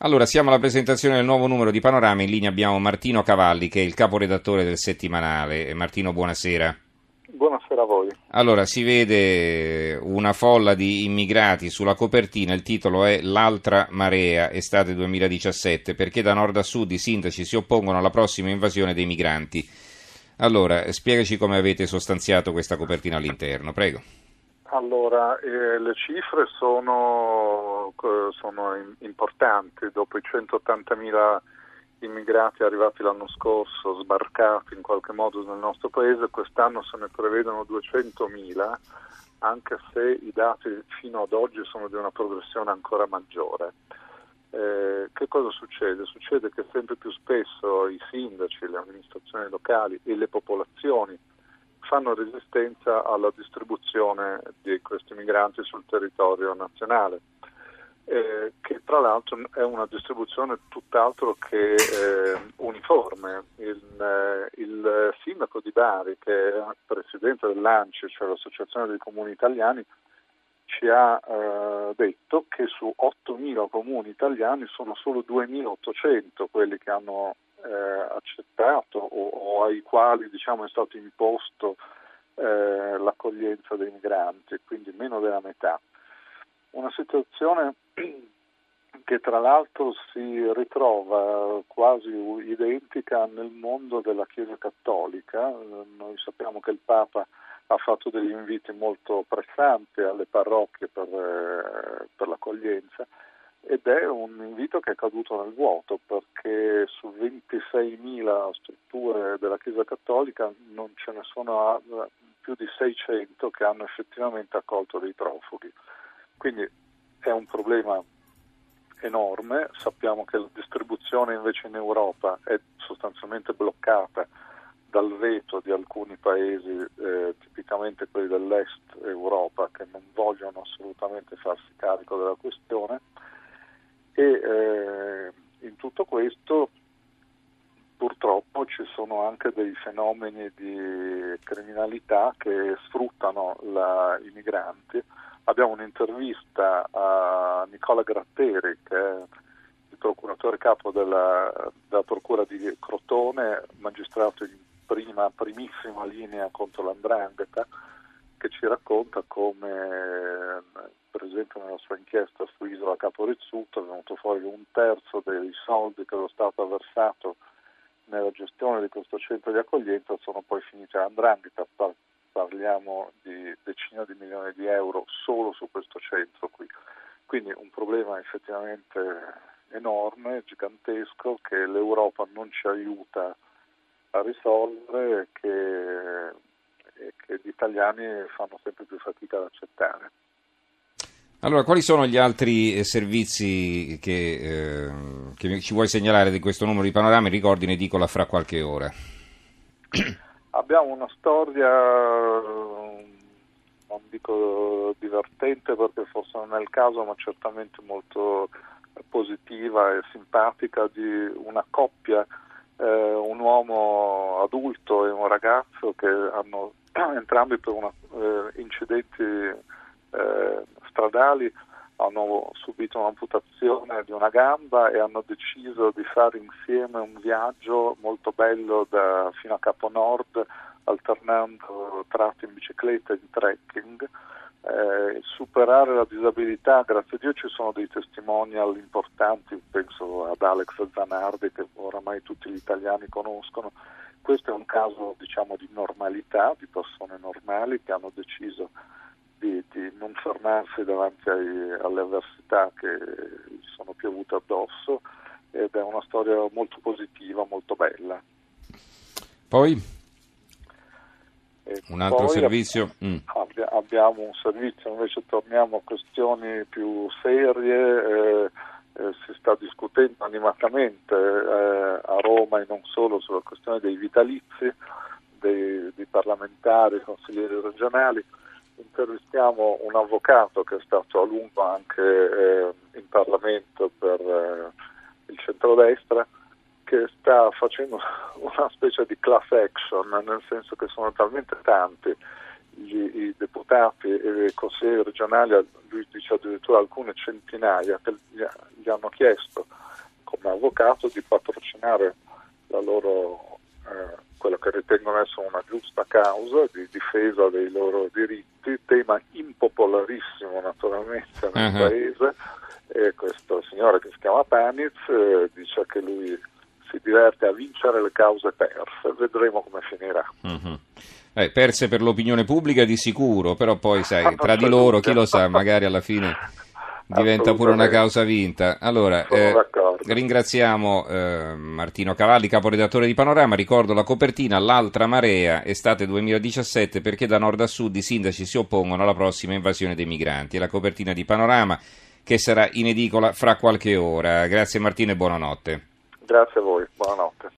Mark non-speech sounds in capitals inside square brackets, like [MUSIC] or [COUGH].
Allora, siamo alla presentazione del nuovo numero di Panorama. In linea abbiamo Martino Cavalli, che è il caporedattore del settimanale. Martino, buonasera. Buonasera a voi. Allora, si vede una folla di immigrati sulla copertina, il titolo è L'altra marea, estate 2017, perché da nord a sud i sindaci si oppongono alla prossima invasione dei migranti. Allora, spiegaci come avete sostanziato questa copertina all'interno, prego. Allora, eh, le cifre sono, sono importanti, dopo i 180.000 immigrati arrivati l'anno scorso, sbarcati in qualche modo nel nostro paese, quest'anno se ne prevedono 200.000, anche se i dati fino ad oggi sono di una progressione ancora maggiore. Eh, che cosa succede? Succede che sempre più spesso i sindaci, le amministrazioni locali e le popolazioni fanno resistenza alla distribuzione di questi migranti sul territorio nazionale, eh, che tra l'altro è una distribuzione tutt'altro che eh, uniforme. Il, eh, il, sindaco di Bari, che è presidente dell'ANCI, cioè l'Associazione dei Comuni Italiani, ci ha eh, detto che su 8.000 comuni italiani sono solo 2.800 quelli che hanno eh, accettato o, o, ai quali diciamo, è stato imposto eh, l'accoglienza dei migranti, quindi meno della metà. Una situazione che tra l'altro si ritrova quasi identica nel mondo della Chiesa Cattolica. Noi sappiamo che il Papa ha fatto degli inviti molto pressanti alle parrocchie per, eh, per l'accoglienza ed è un invito che è caduto nel vuoto perché su 26.000 strutture della Chiesa Cattolica non ce ne sono più di 600 che hanno effettivamente accolto dei profughi. Quindi è un problema enorme, sappiamo che la distribuzione invece in Europa è sostanzialmente bloccata dal veto di alcuni paesi, eh, tipicamente quelli dell'est Europa, che non vogliono assolutamente farsi carico della questione e eh, in tutto questo purtroppo ci sono anche dei fenomeni di criminalità che sfruttano la, i migranti. Abbiamo un'intervista a Nicola Gratteri, che è il procuratore capo della, della Procura di Crotone, magistrato in prima, primissima linea contro l'andrangheta, che ci racconta come per esempio nella sua inchiesta su Isola Caporizzuto è venuto fuori un terzo dei soldi che lo Stato ha versato nella gestione di questo centro di accoglienza sono poi finiti all'andrangheta, parliamo di decine di milioni di euro solo su questo centro qui. Quindi un problema effettivamente enorme, gigantesco, che l'Europa non ci aiuta a risolvere che, e che gli italiani fanno sempre più fatica ad accettare. Allora, quali sono gli altri eh, servizi che, eh, che, ci vuoi segnalare di questo numero di panorami? Ricordi, ne dico la fra qualche ora. Abbiamo una storia, non dico divertente perché forse non è il caso, ma certamente molto positiva e simpatica di una coppia, eh, un uomo adulto e un ragazzo che hanno [CLEARS THROAT] entrambi per una, eh, incidenti eh, stradali hanno subito un'amputazione di una gamba e hanno deciso di fare insieme un viaggio molto bello da, fino a Capo Nord, alternando tratti in bicicletta e in trekking. Eh, superare la disabilità, grazie a Dio ci sono dei testimonial importanti, penso ad Alex Zanardi che oramai tutti gli italiani conoscono. Questo è un caso diciamo, di normalità, di persone normali che hanno deciso di, di non fermarsi davanti ai, alle avversità che gli sono piovute addosso ed è una storia molto positiva, molto bella. Poi? E un altro servizio? Mm. Abbiamo un servizio, invece torniamo a questioni più serie, eh, eh, si sta discutendo animatamente eh, a Roma e non solo sulla questione dei vitalizi dei, dei parlamentari, consiglieri regionali intervistiamo un avvocato che è stato a lungo anche eh, in Parlamento per eh, il centrodestra che sta facendo [LAUGHS] una specie di class action, nel senso che sono talmente tanti gli, i deputati e i consiglieri regionali, lui dice addirittura alcune centinaia, che gli, gli hanno chiesto come avvocato di patrocinare la loro, eh, quello che ritengono essere una giusta causa di difesa dei loro diritti, tema impopolarissimo naturalmente nel uh-huh. paese. E questo signore che si chiama Paniz eh, dice che lui si diverte a vincere le cause perse, vedremo come finirà. Uh-huh. Eh, perse per l'opinione pubblica di sicuro, però poi sai, tra di loro chi lo sa, [LAUGHS] magari alla fine diventa pure una causa vinta. Allora, eh, ringraziamo eh, Martino Cavalli, caporedattore di Panorama. Ricordo la copertina L'altra marea, estate 2017, perché da nord a sud i sindaci si oppongono alla prossima invasione dei migranti. È la copertina di Panorama che sarà in edicola fra qualche ora. Grazie Martino e buonanotte. Grazie a voi, buonanotte.